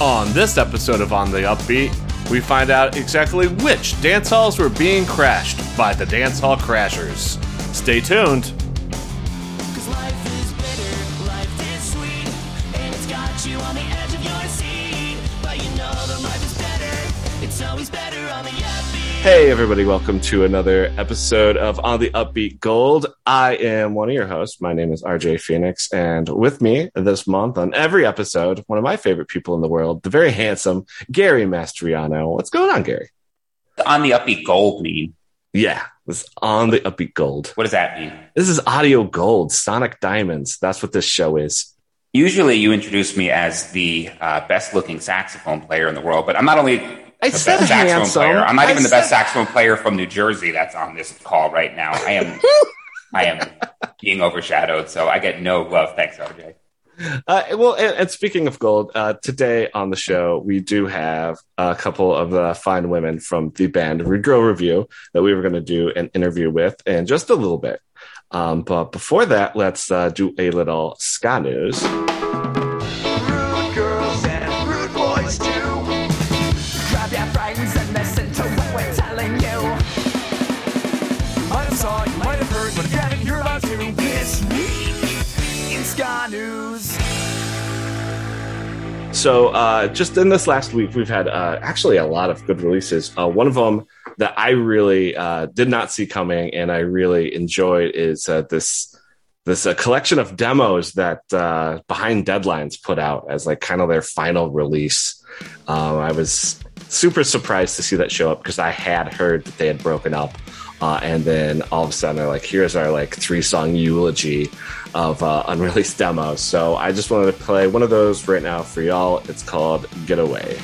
On this episode of On the Upbeat, we find out exactly which dance halls were being crashed by the Dance Hall Crashers. Stay tuned. Hey, everybody, welcome to another episode of On the Upbeat Gold. I am one of your hosts. My name is RJ Phoenix, and with me this month on every episode, one of my favorite people in the world, the very handsome Gary Mastriano. What's going on, Gary? on the upbeat gold mean? Yeah, this on the Upbeat Gold. What does that mean? This is audio gold, sonic diamonds. That's what this show is. Usually you introduce me as the uh, best looking saxophone player in the world, but I'm not only I the said best saxophone handsome. player, I'm not I even the best saxophone player from New Jersey that's on this call right now. I am I am being overshadowed, so I get no love. Thanks, RJ. Uh, well, and, and speaking of gold, uh, today on the show, we do have a couple of the fine women from the band Rude Girl Review that we were going to do an interview with in just a little bit. Um, but before that, let's uh, do a little ska news. So, uh, just in this last week, we've had uh, actually a lot of good releases. Uh, one of them that I really uh, did not see coming and I really enjoyed is uh, this this uh, collection of demos that Behind Deadlines put out as like kind of their final release. Um, I was super surprised to see that show up because I had heard that they had broken up. And then all of a sudden, they're like, "Here's our like three song eulogy of uh, unreleased demos." So I just wanted to play one of those right now for y'all. It's called "Getaway."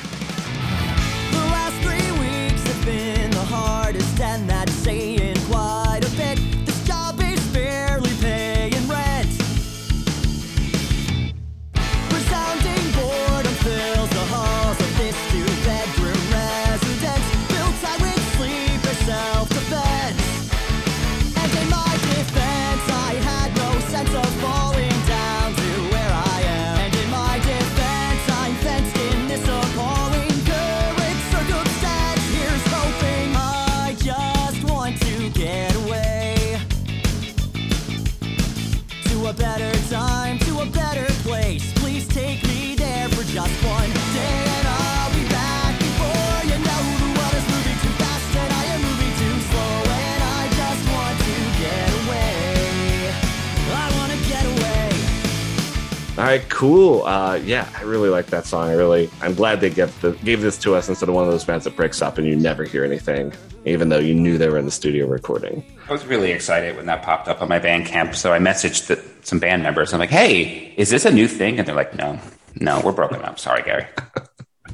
All right, cool. Uh, yeah, I really like that song. I really, I'm glad they gave, the, gave this to us instead of one of those bands that breaks up and you never hear anything, even though you knew they were in the studio recording. I was really excited when that popped up on my Bandcamp, so I messaged the, some band members. I'm like, "Hey, is this a new thing?" And they're like, "No, no, we're broken up. Sorry, Gary."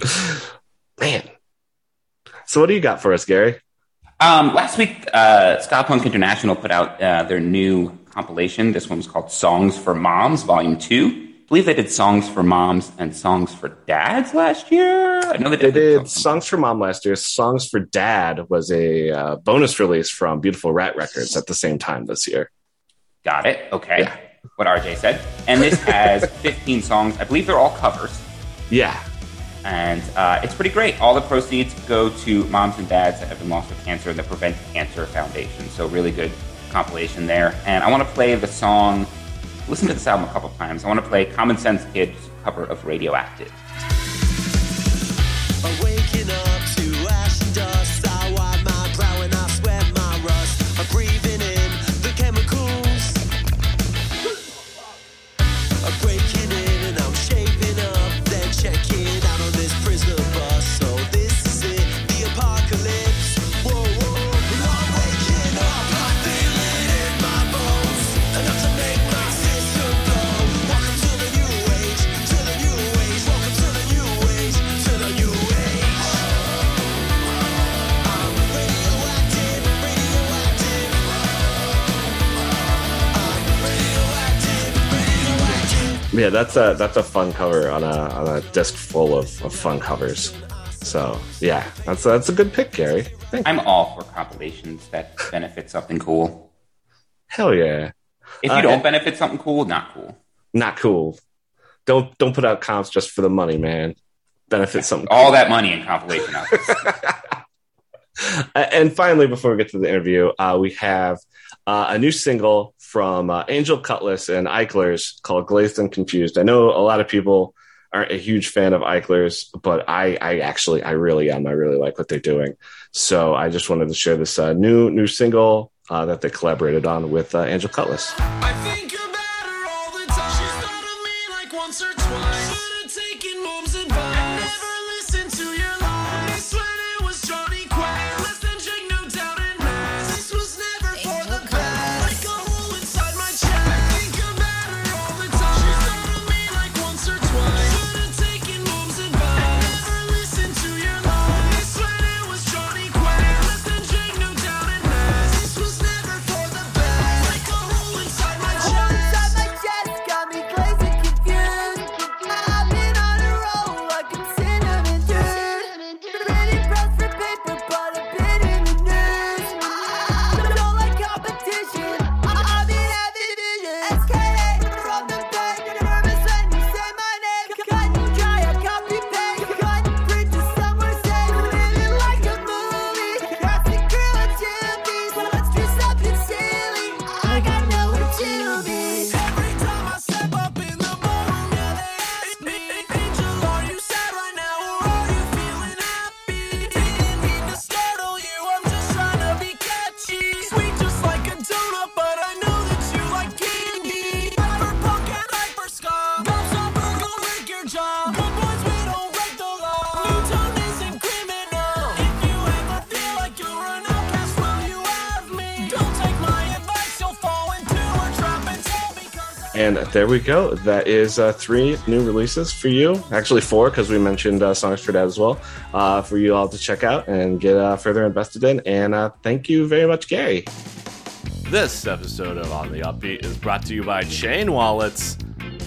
Man. So, what do you got for us, Gary? Um, last week, uh, Ska Punk International put out uh, their new compilation. This one was called Songs for Moms, Volume 2. I believe they did Songs for Moms and Songs for Dads last year. I know they They did, did Songs for Mom last year. Songs for Dad was a uh, bonus release from Beautiful Rat Records at the same time this year. Got it. Okay. Yeah. What RJ said. And this has 15 songs. I believe they're all covers. Yeah. And uh, it's pretty great. All the proceeds go to moms and dads that have been lost to cancer and the Prevent Cancer Foundation. So, really good compilation there. And I want to play the song, listen to this album a couple times. I want to play Common Sense Kids cover of Radioactive. Waking Yeah, that's a that's a fun cover on a on a disc full of, of fun covers. So yeah, that's a, that's a good pick, Gary. Thank. I'm all for compilations that benefit something cool. Hell yeah. If Uh, you don't benefit something cool, not cool. not cool. Don't don't put out comps just for the money, man. Benefit something. All that money in compilation albums. and finally, before we get to the interview, uh, we have uh, a new single from uh, Angel Cutlass and Eichlers called "Glazed and Confused." I know a lot of people aren't a huge fan of Eichlers, but I, I actually, I really am. I really like what they're doing. So I just wanted to share this uh, new new single uh, that they collaborated on with uh, Angel Cutlass. There we go. That is uh, three new releases for you. Actually, four because we mentioned uh, songs for that as well. Uh, for you all to check out and get uh, further invested in. And uh, thank you very much, Gary. This episode of On the Upbeat is brought to you by Chain Wallets.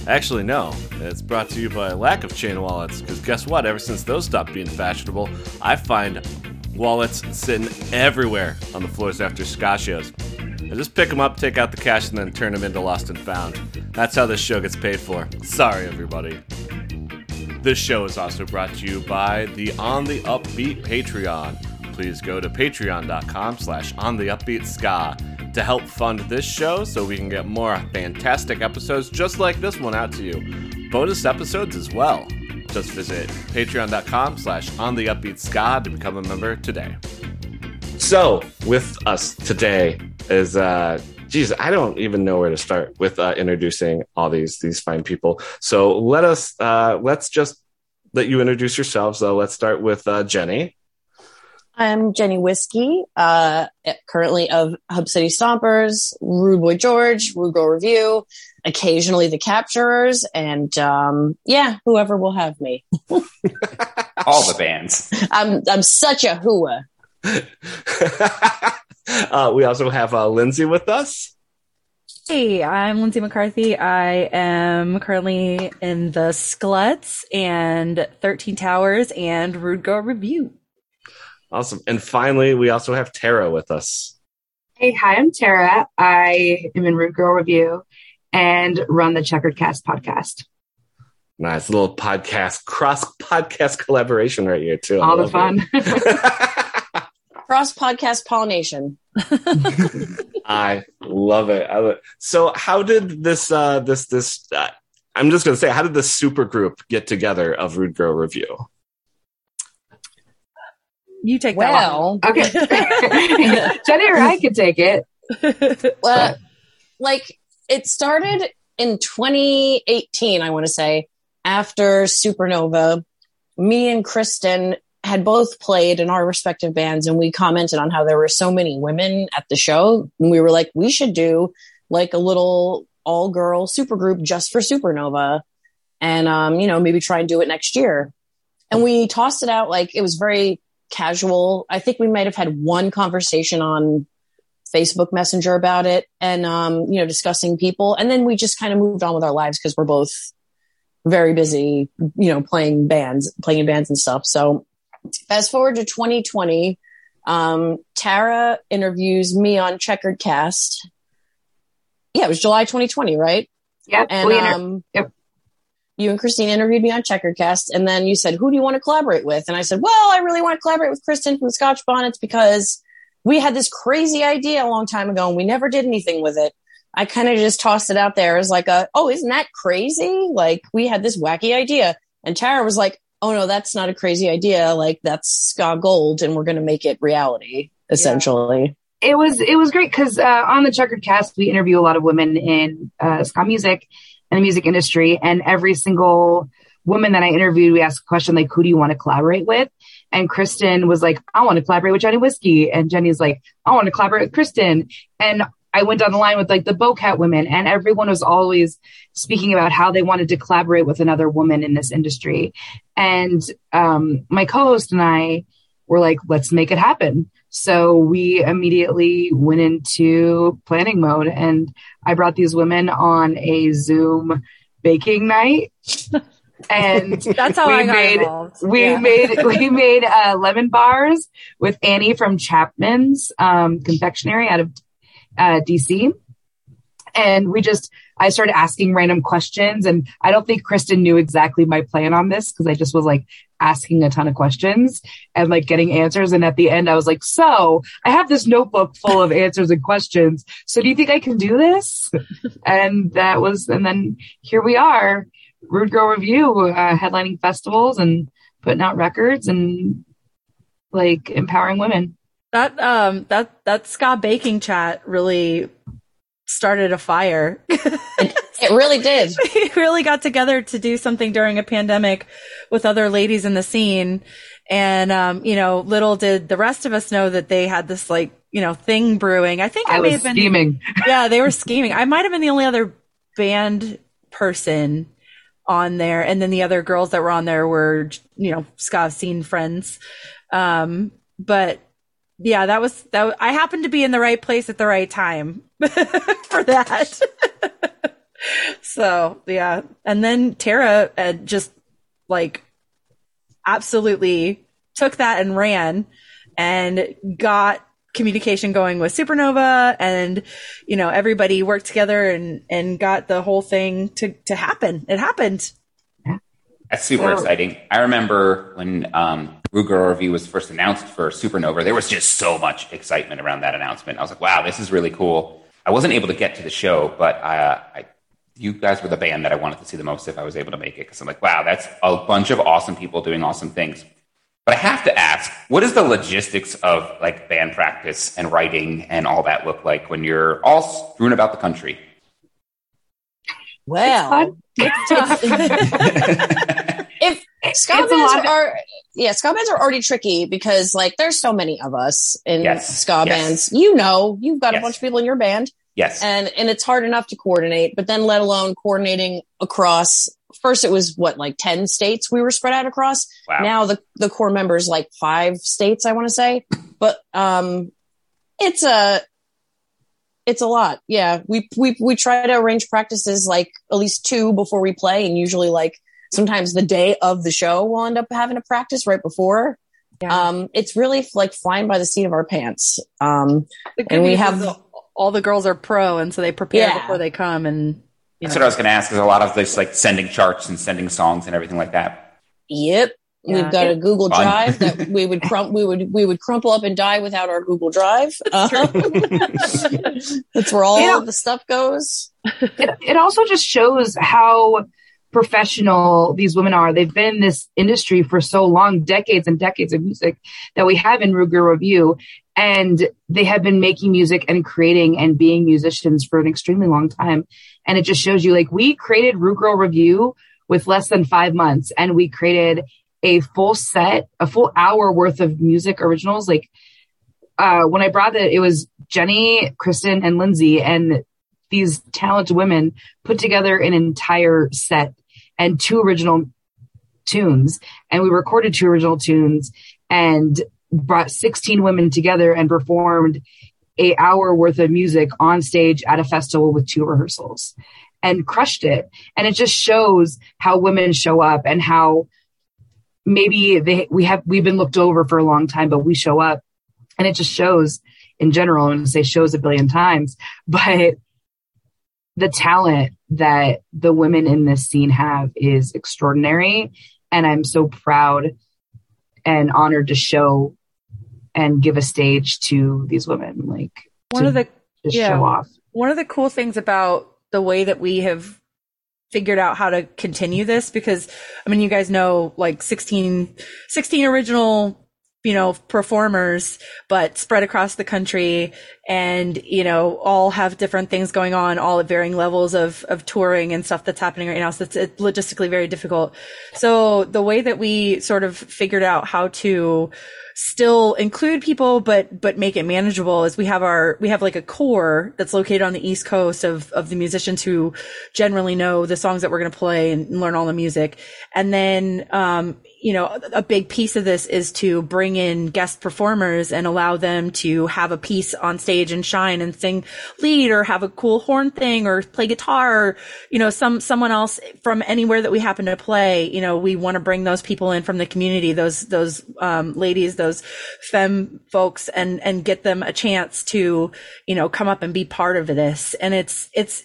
Actually, no, it's brought to you by lack of chain wallets. Because guess what? Ever since those stopped being fashionable, I find wallets sitting everywhere on the floors after ska shows. I just pick them up, take out the cash, and then turn them into lost and found. That's how this show gets paid for. Sorry, everybody. This show is also brought to you by the On the Upbeat Patreon. Please go to patreon.com slash on the upbeat ska to help fund this show so we can get more fantastic episodes just like this one out to you. Bonus episodes as well. Just visit patreon.com slash on the upbeat ska to become a member today. So, with us today is, uh, geez, I don't even know where to start with uh, introducing all these these fine people. So let us uh, let's just let you introduce yourselves. So let's start with uh, Jenny. I'm Jenny Whiskey, uh, currently of Hub City Stompers, Rude Boy George, Rude Girl Review, occasionally the Capturers, and um, yeah, whoever will have me. All the bands. I'm I'm such a hooah. uh, we also have uh, Lindsay with us. Hey, I'm Lindsay McCarthy. I am currently in the Skluts and 13 Towers and Rude Girl Review. Awesome. And finally, we also have Tara with us. Hey, hi, I'm Tara. I am in Rude Girl Review and run the Checkered Cast podcast. Nice little podcast, cross podcast collaboration right here, too. I All the fun. it. Cross podcast pollination. I love it. I love it. So, how did this, uh, this, this, uh, I'm just going to say, how did the super group get together of Rude Girl Review? You take that Well, okay. Jenny or I could take it. one. well, like it started in 2018, I want to say, after Supernova. Me and Kristen had both played in our respective bands, and we commented on how there were so many women at the show. And we were like, we should do like a little all girl supergroup just for Supernova, and um, you know, maybe try and do it next year. And we tossed it out like it was very casual. I think we might have had one conversation on Facebook Messenger about it and, um, you know, discussing people. And then we just kind of moved on with our lives because we're both very busy, you know, playing bands, playing in bands and stuff. So fast forward to 2020, um, Tara interviews me on Checkered Cast. Yeah, it was July 2020, right? Yeah. And we inter- um, Yep. you and Christine interviewed me on Checkered Cast, and then you said, "Who do you want to collaborate with?" And I said, "Well, I really want to collaborate with Kristen from Scotch Bonnets because we had this crazy idea a long time ago, and we never did anything with it." I kind of just tossed it out there as like a, "Oh, isn't that crazy?" Like we had this wacky idea, and Tara was like, "Oh no, that's not a crazy idea. Like that's ska gold, and we're going to make it reality." Essentially, it was it was great because uh, on the checkered cast we interview a lot of women in uh, ska music and the music industry. And every single woman that i interviewed we asked a question like who do you want to collaborate with? And kristen was like i want to collaborate with jenny whiskey. And jenny's like i want to collaborate with kristen. And i went down the line with like the bowcat women and everyone was always speaking about how they wanted to collaborate with another woman in this industry and um, my co-host and i were like let's make it happen so we immediately went into planning mode and I brought these women on a Zoom baking night. And That's how we I got made involved. we Yeah. made we made uh, lemon bars with Annie from Chapman's um, confectionery out of uh, DC. And we just I started asking random questions and I don't think Kristen knew exactly my plan on this because I just was like asking a ton of questions and like getting answers. And at the end, I was like, so I have this notebook full of answers and questions. So do you think I can do this? and that was, and then here we are, Rude Girl Review, uh, headlining festivals and putting out records and like empowering women. That um that that ska baking chat really started a fire. it really did. we really got together to do something during a pandemic with other ladies in the scene. And, um, you know, little did the rest of us know that they had this like, you know, thing brewing. I think I, I may was have been, scheming. yeah, they were scheming. I might have been the only other band person on there. And then the other girls that were on there were, you know, ska scene friends. Um, but yeah, that was, that I happened to be in the right place at the right time for that. so yeah. And then Tara uh, just like absolutely took that and ran and got communication going with Supernova and you know everybody worked together and and got the whole thing to to happen. It happened. That's super exciting. I remember when um, Rude Girl Review was first announced for Supernova, there was just so much excitement around that announcement. I was like, wow, this is really cool. I wasn't able to get to the show, but uh, I, you guys were the band that I wanted to see the most if I was able to make it because I'm like, wow, that's a bunch of awesome people doing awesome things. But I have to ask, what is the logistics of like band practice and writing and all that look like when you're all strewn about the country? Well, It's fun. if ska It's bands of- are yeah ska bands are already tricky because like there's so many of us in Yes, ska yes. bands you know you've got Yes. a bunch of people in your band Yes. and and it's hard enough to coordinate but then let alone coordinating across first it was what like 10 states we were spread out across Wow. now the the core members like five states i want to say but um it's a it's a lot yeah we we we try to arrange practices like at least two before we play and usually like sometimes the day of the show we'll end up having a practice right before Yeah. um it's really like flying by the seat of our pants um And we have- is all the girls are pro, and so they prepare Yeah. before they come. And you That's know, what I was going to ask. Is a lot of this like sending charts and sending songs and everything like that. Yep. Yeah. We've got a Google Fun. Drive that we would crump, we would we would crumple up and die without our Google Drive. Um, that's where all Yeah. of the stuff goes. it, it also just shows how professional these women are. They've been in this industry for so long, decades and decades of music that we have in Rude Girl Review. And they have been making music and creating and being musicians for an extremely long time. And it just shows you like we created Rude Girl Review with less than five months and we created a full set, a full hour worth of music originals. Like, uh, when I brought it, it was Jenny, Kristen, and Lindsay, and these talented women put together an entire set and two original tunes. And we recorded two original tunes and brought 16 women together and performed a hour worth of music on stage at a festival with two rehearsals and crushed it. And it just shows how women show up and how maybe they, we have, we've been looked over for a long time, but we show up and it just shows in general. To say shows a billion times, but the talent that the women in this scene have is extraordinary. And I'm so proud and honored to show and give a stage to these women. Like One of the yeah. show off. one of the cool things about the way that we have figured out how to continue this because i mean you guys know like 16 16 original you know performers but spread across the country and you know all have different things going on all at varying levels of of touring and stuff that's happening right now. So it's, it's logistically very difficult. So the way that we sort of figured out how to still include people but but make it manageable is we have our we have like a core that's located on the east coast of of the musicians who generally know the songs that we're going to play and learn all the music. And then um you know a big piece of this is to bring in guest performers and allow them to have a piece on stage and shine and sing lead or have a cool horn thing or play guitar or you know some someone else from anywhere that we happen to play you know we want to bring those people in from the community those those um, ladies those femme folks and and get them a chance to you know come up and be part of this. And it's it's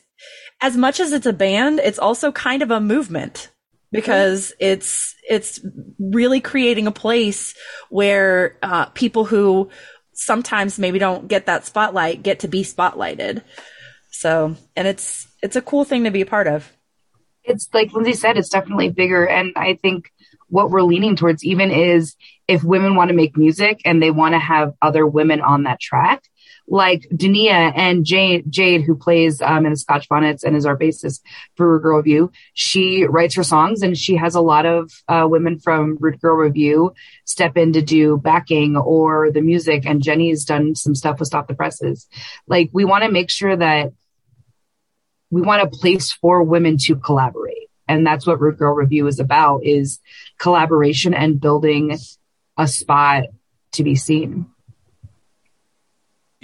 as much as it's a band it's also kind of a movement because it's it's really creating a place where uh, people who sometimes maybe don't get that spotlight get to be spotlighted so and it's it's a cool thing to be a part of it's like Lindsay said, it's definitely bigger. And I think what we're leaning towards even is if women want to make music and they want to have other women on that track, like Dania and Jade, Jade who plays um, in the Scotch Bonnets and is our bassist for Rude Girl Review. She writes her songs and she has a lot of uh, women from Rude Girl Review step in to do backing or the music. And Jenny's done some stuff with Stop the Presses. Like we want to make sure that we want a place for women to collaborate. And that's what Rude Girl Review is about is collaboration and building a spot to be seen.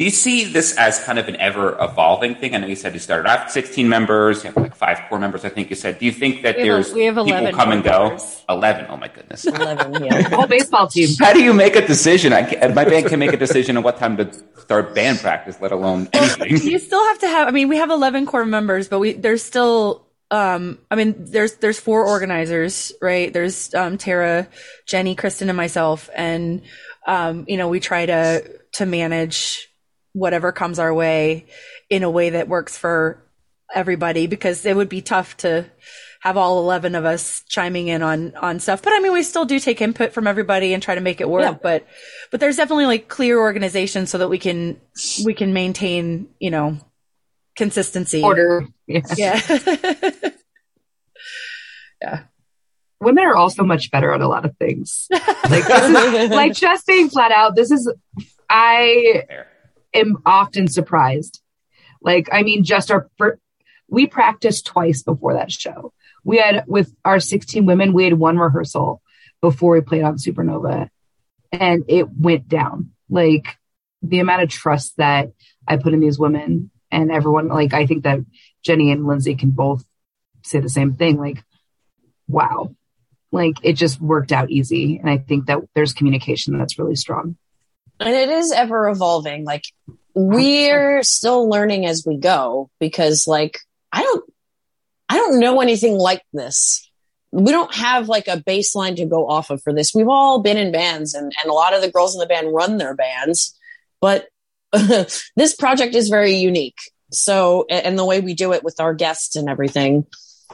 Do you see this as kind of an ever evolving thing? I know you said you started off with 16 members, you have like five core members, I think you said. Do you think that We have there's we have 11 people come and go? members. 11. Oh my goodness. 11, yeah. Whole baseball team. How do you make a decision? I can, my band can make a decision on what time to start band practice, let alone anything. you still have to have i mean we have 11 core members but we there's still um i mean there's there's four organizers right there's um tara jenny kristen and myself and um you know we try to to manage whatever comes our way in a way that works for everybody because it would be tough to have all 11 of us chiming in on on stuff but i mean we still do take input from everybody and try to make it work Yeah. but but there's definitely like clear organization so that we can we can maintain you know consistency Order. Yeah. yeah Women are also much better at a lot of things. Like, this is- like just being flat out, this is, I Fair. Am often surprised. Like, I mean, just our, we practiced twice before that show. We had, with our 16 women, we had one rehearsal before we played on Supernova and it went down. Like, the amount of trust that I put in these women and everyone, like, I think that Jenny and Lindsay can both say the same thing. Like, wow. Like, it just worked out easy. And I think that there's communication that's really strong. And it is ever evolving. Like we're still learning as we go because like i don't i don't know anything like this. We don't have like a baseline to go off of for this. We've all been in bands and, and a lot of the girls in the band run their bands but this project is very unique. So and the way we do it with our guests and everything.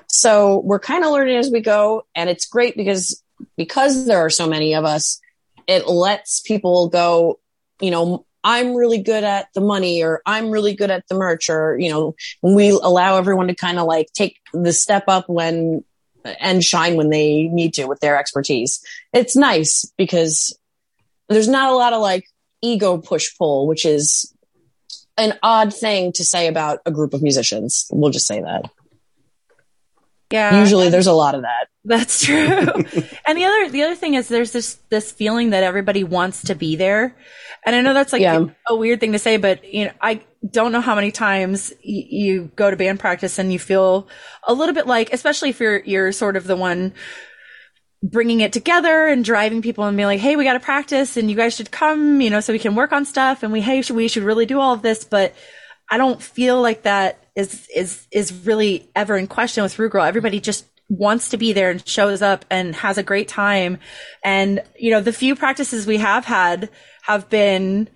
So we're kind of learning as we go and it's great because because there are so many of us it lets people go, you know, I'm really good at the money or I'm really good at the merch or, you know, we allow everyone to kind of like take the step up when and shine when they need to with their expertise. It's nice because there's not a lot of like ego push pull, which is an odd thing to say about a group of musicians. We'll just say that. yeah Usually there's a lot of that. That's true. and the other the other thing is there's this this feeling that everybody wants to be there. And I know that's like Yeah. a weird thing to say, but you know, I don't know how many times y- you go to band practice and you feel a little bit like, especially if you're you're sort of the one bringing it together and driving people and being like, "Hey, we got to practice, and you guys should come, you know, so we can work on stuff." And we, hey, should, we should really do all of this, but I don't feel like that is is is really ever in question with Rude Girl. Everybody just wants to be there and shows up and has a great time. And you know, the few practices we have had have been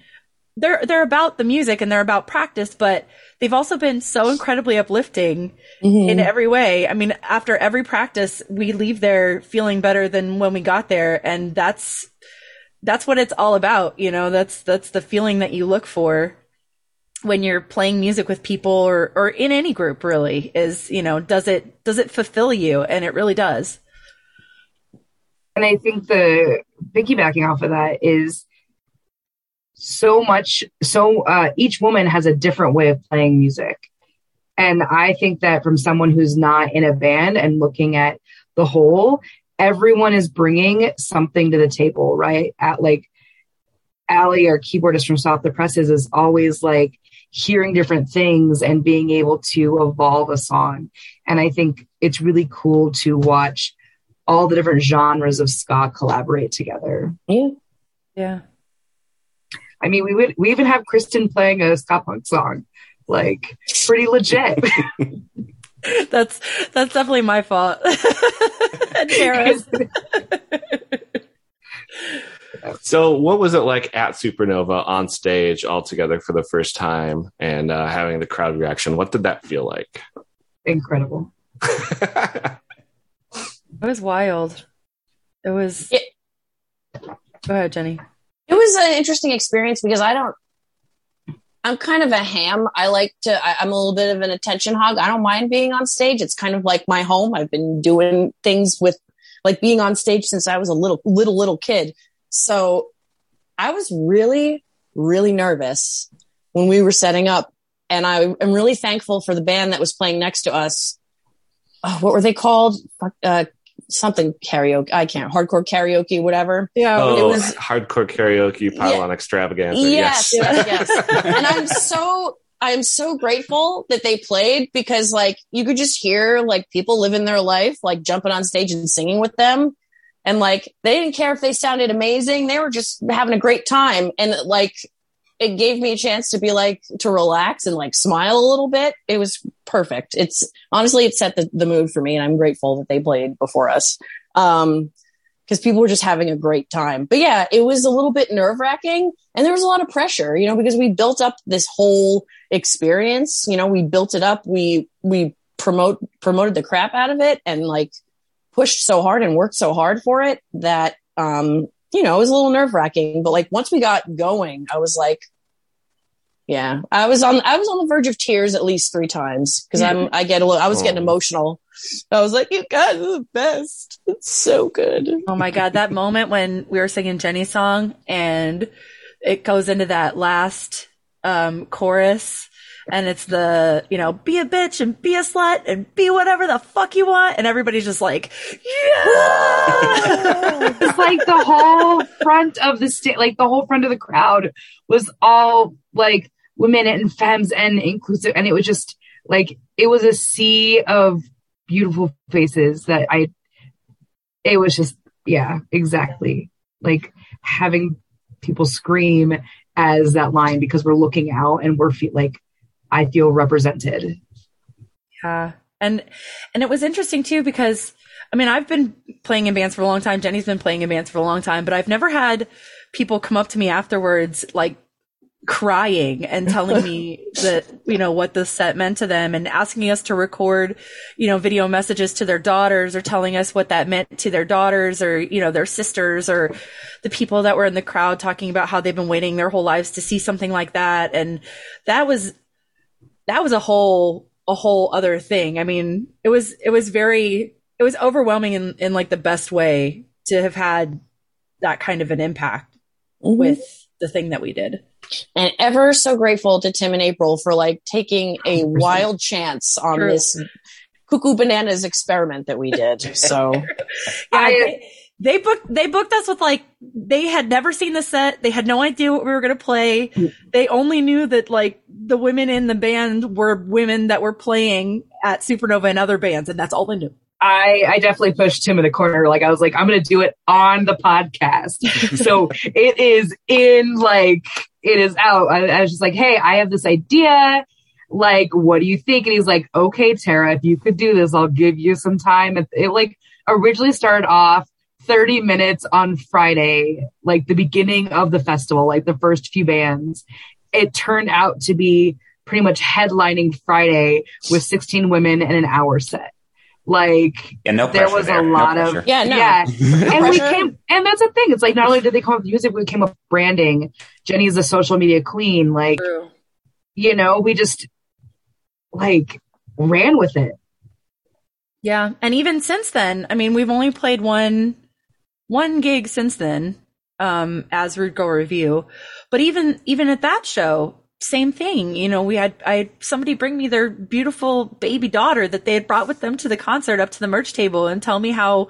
they're they're about the music and they're about practice, but they've also been so incredibly uplifting mm-hmm. in every way. I mean, after every practice, we leave there feeling better than when we got there, and that's that's what it's all about. You know, that's that's the feeling that you look for when you're playing music with people or or in any group. Really, is you know, does it does it fulfill you? And it really does. And I think the piggybacking off of that is so much. So uh, each woman has a different way of playing music. And I think that from someone who's not in a band and looking at the whole, everyone is bringing something to the table, right? At like Allie, our keyboardist from Stop the Presses, is always like hearing different things and being able to evolve a song. And I think it's really cool to watch all the different genres of ska collaborate together. Yeah. Yeah. I mean, we would we even have Kristen playing a ska punk song, like pretty legit. That's that's definitely my fault. and Tara's. So, what was it like at Supernova on stage all together for the first time and uh, having the crowd reaction? What did that feel like? Incredible. It was wild. It was. It- Go ahead, Jenny. It was an interesting experience because I don't. I'm kind of a ham. I like to. I, I'm a little bit of an attention hog. I don't mind being on stage. It's kind of like my home. I've been doing things with, like being on stage since I was a little, little, little kid. So, I was really, really nervous when we were setting up, and I am really thankful for the band that was playing next to us. Oh, what were they called? Uh, something karaoke. I can't. Hardcore karaoke, whatever. Yeah. Oh, it was- hardcore karaoke pylon extravaganza. Yes, Yes. yes, yes. and I'm so I'm so grateful that they played because like you could just hear like people living their life, like jumping on stage and singing with them. And like they didn't care if they sounded amazing. They were just having a great time. And like it gave me a chance to be like to relax and like smile a little bit. It was perfect. It's honestly it set the, the mood for me and I'm grateful that they played before us. Um because people were just having a great time. But yeah, it was a little bit nerve wracking and there was a lot of pressure, you know, because we built up this whole experience, you know, we built it up. We, we promote, promoted the crap out of it and like pushed so hard and worked so hard for it that, um, you know, it was a little nerve wracking, but like once we got going, I was like, yeah, I was on, I was on the verge of tears at least three times because I'm, I get a little, I was getting Oh. emotional. I was like, you guys are the best. It's so good. Oh my god, that moment when we were singing Jenny's song and it goes into that last um chorus and it's the, you know, be a bitch and be a slut and be whatever the fuck you want and everybody's just like, yeah. It's like the whole front of the state, like the whole front of the crowd was all like women and femmes and inclusive. And it was just like, it was a sea of beautiful faces that I, it was just, yeah, exactly. Like having people scream as that line because we're looking out and we're like I feel represented. Yeah. And and it was interesting too because I mean I've been playing in bands for a long time. Jenny's been playing in bands for a long time, but I've never had people come up to me afterwards like crying and telling me that you know what the set meant to them and asking us to record you know video messages to their daughters or telling us what that meant to their daughters or you know their sisters or the people that were in the crowd talking about how they've been waiting their whole lives to see something like that and that was that was a whole a whole other thing. I mean, it was it was very it was overwhelming in in like the best way to have had that kind of an impact Mm-hmm. with the thing that we did. and ever so grateful to Tim and April for like taking a wild chance on True. this cuckoo bananas experiment that we did. So Yeah, I- they, booked they booked us with like they had never seen the set. They had no idea what we were going to play. They only knew that like the women in the band were women that were playing at Supernova and other bands and that's all they knew. I, I definitely pushed him in the corner. Like I was like, I'm going to do it on the podcast. so it is in like, it is out. I, I was just like, Hey, I have this idea. Like, what do you think? And he's like, okay, Tara, if you could do this, I'll give you some time. It, it like originally started off 30 minutes on Friday, like the beginning of the festival, like the first few bands. It turned out to be pretty much headlining Friday with 16 women and an hour set. Like, Yeah, no there was there. a lot pressure. of Yeah, no. yeah and we came and that's the thing it's like not only did they come up with music we came up with branding jenny's a social media queen like you know we just like ran with it Yeah, and even since then, I mean, we've only played one one gig since then um as Rude Girl Review, but even even at that show, same thing. You know, we had I had somebody bring me their beautiful baby daughter that they had brought with them to the concert up to the merch table and tell me how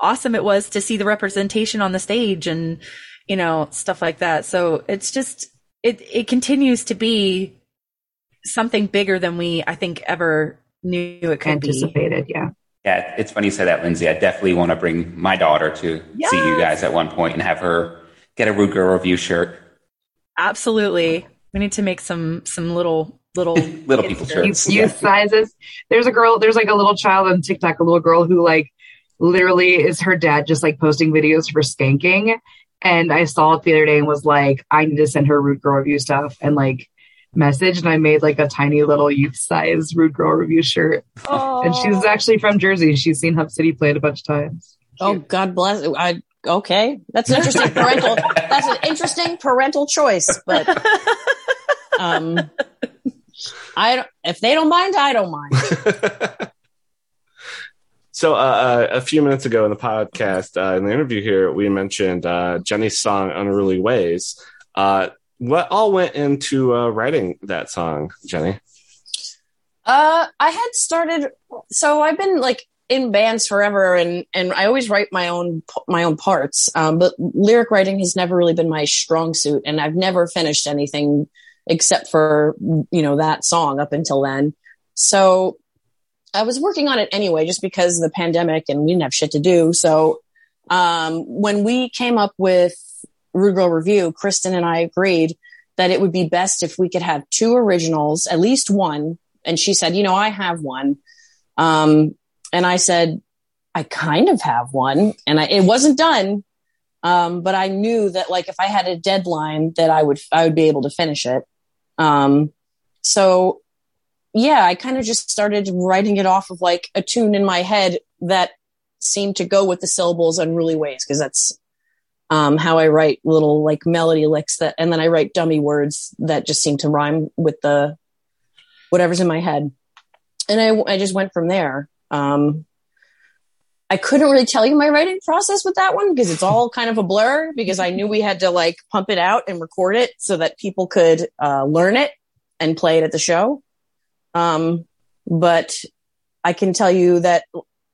awesome it was to see the representation on the stage and you know stuff like that. So it's just it it continues to be something bigger than we I think ever knew it could be. anticipated yeah Yeah, it's funny you say that, Lindsay. I definitely want to bring my daughter to see you guys at one point and have her get a Rude Girl Review shirt. Absolutely. We need to make some some little little Little people shirts. shirts. youth, youth sizes there's a girl there's like a little child on tiktok a little girl who like literally is her dad just like posting videos for skanking and i saw it the other day and was like i need to send her rude girl review stuff and like message and i made like a tiny little youth size rude girl review shirt and she's actually from jersey she's seen hub city played a bunch of times Oh, God bless. I okay. That's an interesting parental. that's an interesting parental choice, but um, I don't. If they don't mind, I don't mind. So, uh, uh, a few minutes ago in the podcast, uh, in the interview here, we mentioned uh, Jenny's song "Unruly Ways." Uh, what all went into uh, writing that song, Jenny? Uh, I had started. So I've been like in bands forever, and and I always write my own my own parts. Um, but lyric writing has never really been my strong suit, and I've never finished anything except for you know that song up until then. So I was working on it anyway, just because of the pandemic and we didn't have shit to do. So um, when we came up with Rude Girl Review, Kristen and I agreed that it would be best if we could have two originals, at least one. And she said, you know, I have one. Um, and I said, I kind of have one. And I, it wasn't done. Um, but I knew that like if I had a deadline that I would, I would be able to finish it. Um, so yeah, I kind of just started writing it off of like a tune in my head that seemed to go with the syllables unruly ways because that's um, how I write little like melody licks that, and then I write dummy words that just seem to rhyme with the whatever's in my head, and I I just went from there. Um, I couldn't really tell you my writing process with that one because it's all kind of a blur because I knew we had to like pump it out and record it so that people could uh, learn it and play it at the show. Um, but I can tell you that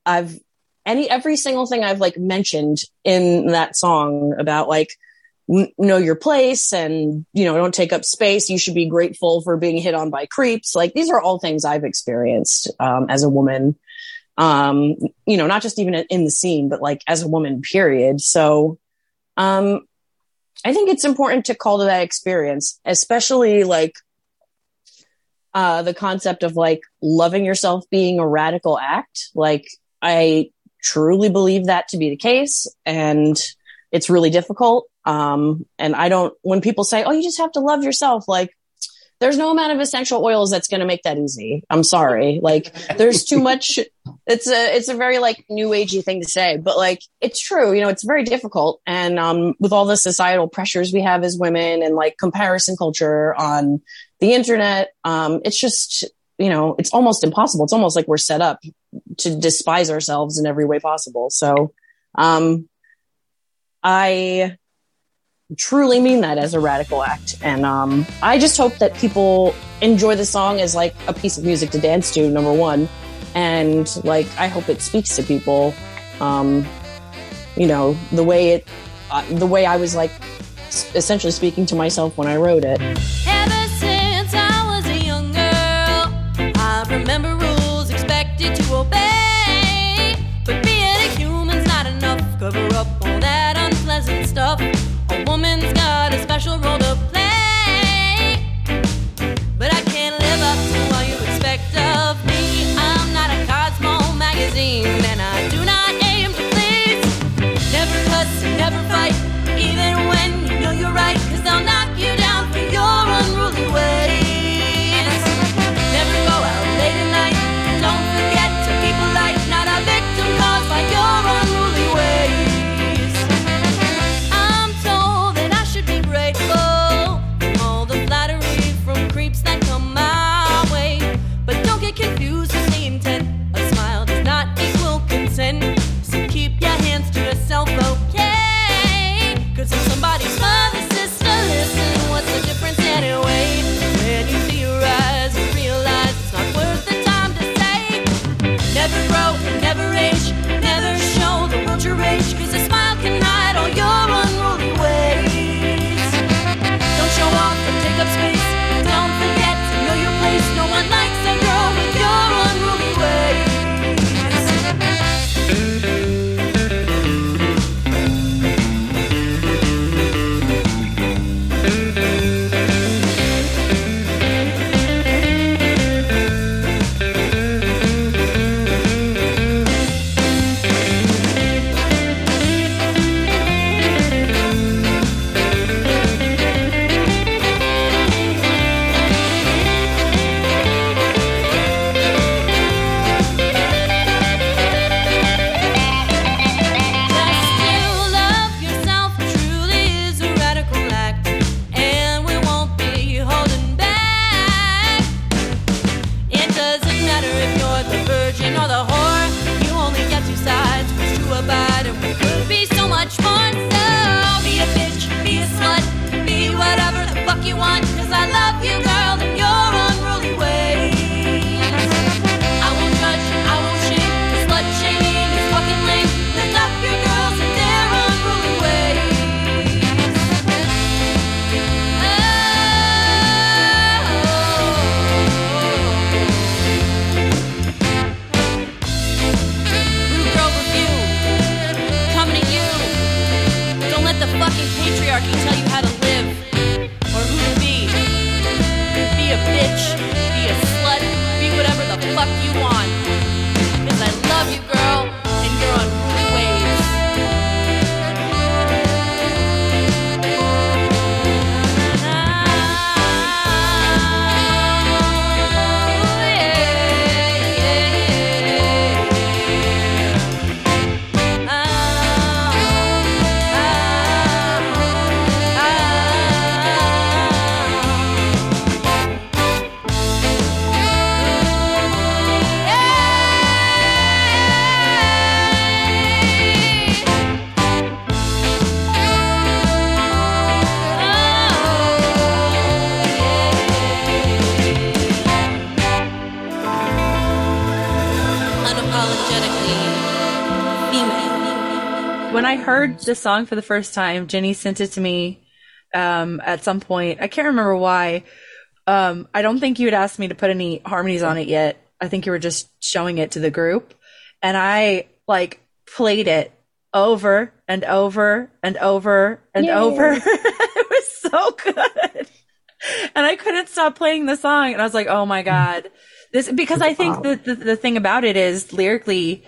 I've any every single thing I've like mentioned in that song about like n- know your place and you know don't take up space. You should be grateful for being hit on by creeps. Like these are all things I've experienced um, as a woman. Um, you know, not just even in the scene, but like as a woman. Period. So, um, I think it's important to call to that experience, especially like uh, the concept of like loving yourself being a radical act. Like I truly believe that to be the case, and it's really difficult. Um, and I don't. When people say, "Oh, you just have to love yourself," like there's no amount of essential oils that's going to make that easy. I'm sorry. Like there's too much. It's a it's a very like new agey thing to say, but like it's true. You know, it's very difficult. And um, with all the societal pressures we have as women and like comparison culture on the internet, um, it's just you know it's almost impossible. It's almost like we're set up to despise ourselves in every way possible. So um, I truly mean that as a radical act. And um, I just hope that people enjoy the song as like a piece of music to dance to, number one. And like, I hope it speaks to people, um, you know, the way it, uh, the way I was like essentially speaking to myself when I wrote it. toda heard the song for the first time, Jenny sent it to me um, at some point. I can't remember why. Um, I don't think you had asked me to put any harmonies on it yet. I think you were just showing it to the group, and I like played it over and over and over and Yay. over. it was so good, and I couldn't stop playing the song. And I was like, "Oh my god!" This because I think the, the the thing about it is lyrically.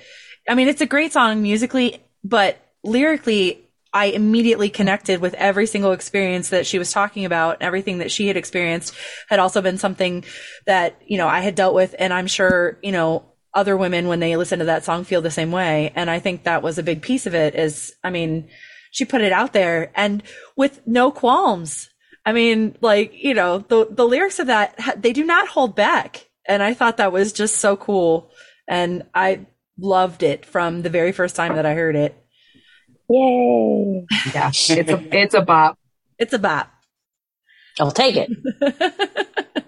I mean, it's a great song musically, but lyrically, I immediately connected with every single experience that she was talking about. Everything that she had experienced had also been something that, you know, I had dealt with. And I'm sure, you know, other women, when they listen to that song, feel the same way. And I think that was a big piece of it is, I mean, she put it out there and with no qualms. I mean, like, you know, the, the lyrics of that, they do not hold back. And I thought that was just so cool. And I loved it from the very first time that I heard it. Yay. Yeah, it's a it's a bop. It's a bop. I'll take it.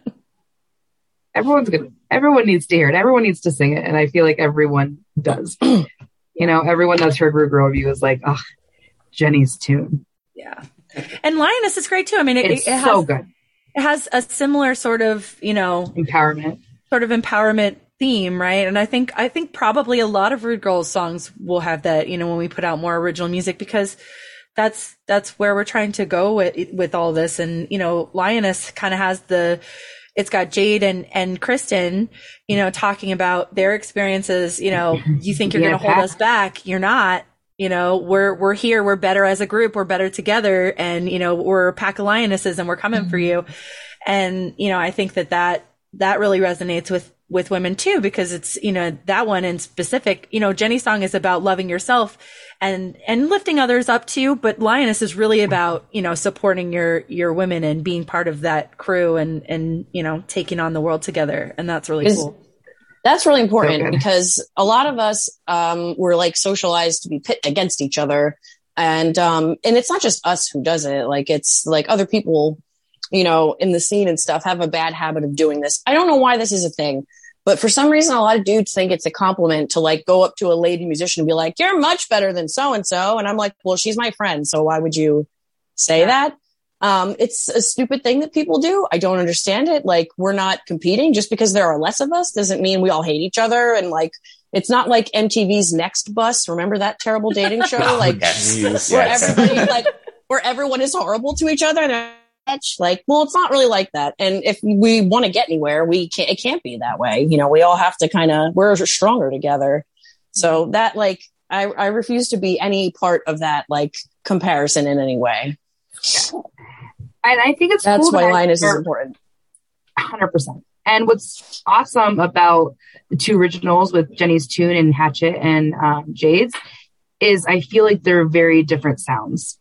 Everyone's gonna. Everyone needs to hear it. Everyone needs to sing it, and I feel like everyone does. you know, everyone that's heard Rude Girl Review is like, oh, Jenny's tune. Yeah. And Lioness is great too. I mean, it, It's it has, so good. it has a similar sort of, you know, Empowerment. sort of empowerment theme, right? And I think, I think probably a lot of Rude Girls songs will have that, you know, when we put out more original music because that's, that's where we're trying to go with, with all this. And, you know, Lioness kind of has the, it's got Jade and, and Kristen, you know, talking about their experiences. You know, you think you're Yeah, going to hold us back. You're not. You know, we're, we're here. We're better as a group. We're better together. And, you know, we're a pack of lionesses and we're coming for mm-hmm. you. And, you know, I think that that, that really resonates with, with women too, because it's, you know, that one in specific, you know, Jenny's song is about loving yourself and, and lifting others up too. But Lioness is really about, you know, supporting your, your women and being part of that crew and, and, you know, taking on the world together. And that's really Is- cool. That's really important good. because a lot of us um, were like socialized to be pit against each other, and um, and it's not just us who does it. Like it's like other people, you know, in the scene and stuff have a bad habit of doing this. I don't know why this is a thing, but for some reason, a lot of dudes think it's a compliment to like go up to a lady musician and be like, "You're much better than so and so," and I'm like, "Well, she's my friend, so why would you say that?" Um, it's a stupid thing that people do. I don't understand it. Like we're not competing just because there are less of us doesn't mean we all hate each other. And like, it's not like MTV's Next Bus. Remember that terrible dating show? Oh, like yes. Where Yes. everybody like where everyone is horrible to each other. Like, well, it's not really like that. And if we want to get anywhere, we can't. It can't be that way. You know, we all have to kind of we're stronger together. So that like, I I refuse to be any part of that like comparison in any way. And I think it's That's cool why that Lioness is important. hundred percent. And what's awesome about the two originals with Jenny's tune and Hatchet and um, Jade's is I feel like they're very different sounds,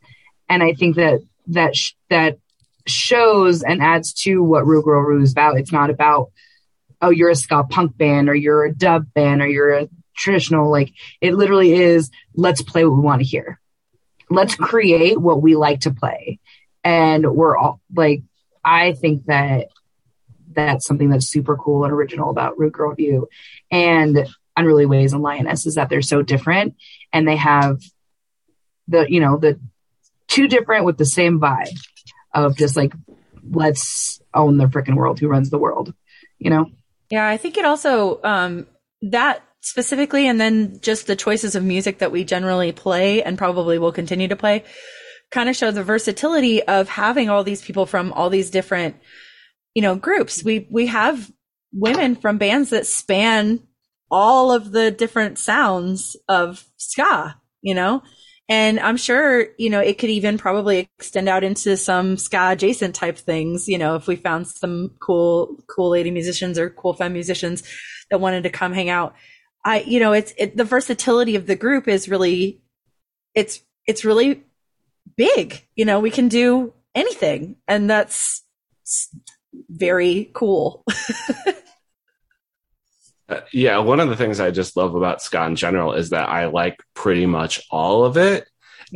and I think that that sh- that shows and adds to what Rude Girl Review is about. It's not about oh you're a ska punk band or you're a dub band or you're a traditional like it literally is let's play what we want to hear. Let's mm-hmm. create what we like to play. And we're all like I think that that's something that's super cool and original about Rude Girl Review and Unruly Ways and Lioness is that they're so different and they have the, you know, the two different with the same vibe of just like, let's own the freaking world. Who runs the world? You know? Yeah, I think it also um, that specifically, and then just the choices of music that we generally play and probably will continue to play, kind of show the versatility of having all these people from all these different, you know, groups. We we have women from bands that span all of the different sounds of ska, you know. And I'm sure, you know, it could even probably extend out into some ska adjacent type things, you know, if we found some cool, cool lady musicians or cool femme musicians that wanted to come hang out. I, you know, it's, it, the versatility of the group is really, it's, it's really big. You know, we can do anything and that's very cool. Yeah, one of the things I just love about ska in general is that I like pretty much all of it.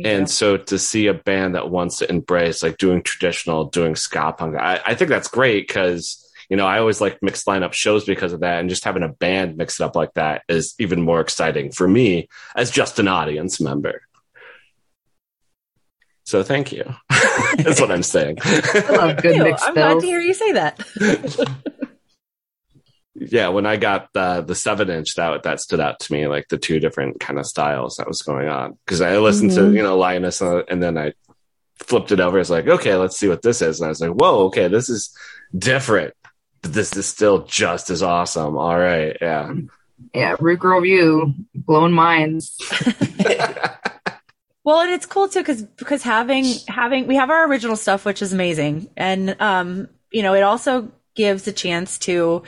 And so to see a band that wants to embrace like doing traditional, doing ska punk, I, I think that's great because you know, I always like mixed lineup shows because of that. And just having a band mix it up like that is even more exciting for me as just an audience member. So thank you. That's what I'm saying. I love good mixed I'm glad to hear you say that. yeah, when I got the the seven inch, that that stood out to me, like the two different kind of styles that was going on. Because I listened to Mhm. you know Lioness, uh, and then I flipped it over. It's like, okay, let's see what this is, and I was like, whoa, okay, this is different. But this is still just as awesome. All right, yeah. Yeah, Rude Girl Review, blowing minds. Well, and it's cool too because because having having we have our original stuff, which is amazing, and um, you know, it also gives a chance to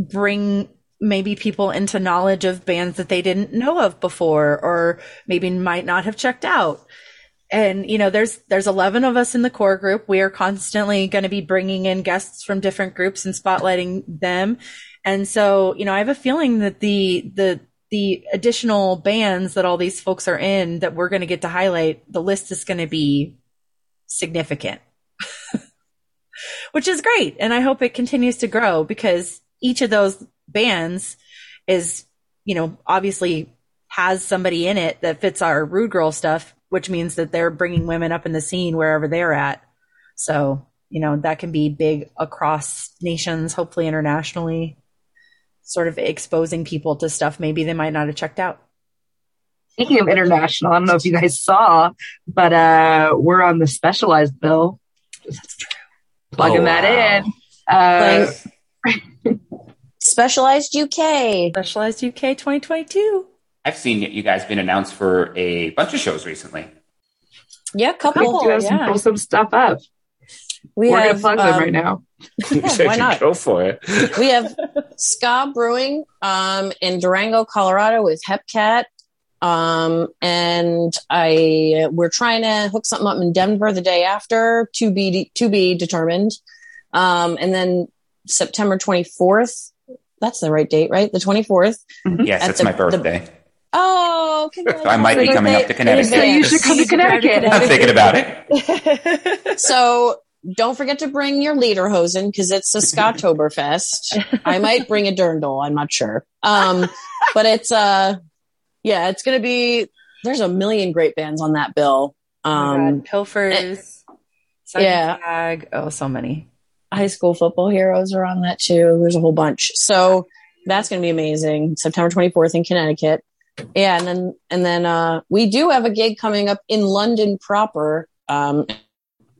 bring maybe people into knowledge of bands that they didn't know of before, or maybe might not have checked out. And you know, there's there's eleven of us in the core group. We are constantly going to be bringing in guests from different groups and spotlighting them. And so, you know, I have a feeling that the the the additional bands that all these folks are in that we're going to get to highlight, the list is going to be significant, which is great. And I hope it continues to grow because each of those bands is, you know, obviously has somebody in it that fits our rude girl stuff, which means that they're bringing women up in the scene wherever they're at. So, you know, that can be big across nations, hopefully internationally sort of exposing people to stuff maybe they might not have checked out. Speaking of international, I don't know if you guys saw, but uh we're on the specialized bill. Just plugging Oh, that wow. in. Uh, Specialized UK. Specialized UK 2022. I've seen you guys been announced for a bunch of shows recently. Yeah, we couple. do have some, yeah. pull some stuff up. We We're gonna have plug them um, right now. You said why not? go for it. we have Ska Brewing um, in Durango, Colorado, with Hepcat. Um, and I we're trying to hook something up in Denver the day after to be to be determined. Um, and then September twenty fourth. That's the right date, right? The twenty fourth. Yes, it's the- my the- birthday. Oh, So I might be coming up to Connecticut. So you should come to Connecticut. I'm thinking about it. so don't forget to bring your lederhosen because it's a Skatoberfest. I might bring a dirndl. I'm not sure. Um, but it's uh, yeah, it's gonna be. There's a million great bands on that bill. Oh my Um, God. Pilfers. yeah. Tag. Oh, so many. High school football heroes are on that too. There's a whole bunch. So that's going to be amazing. September 24th in Connecticut. Yeah. And then, and then, uh, we do have a gig coming up in London proper, um,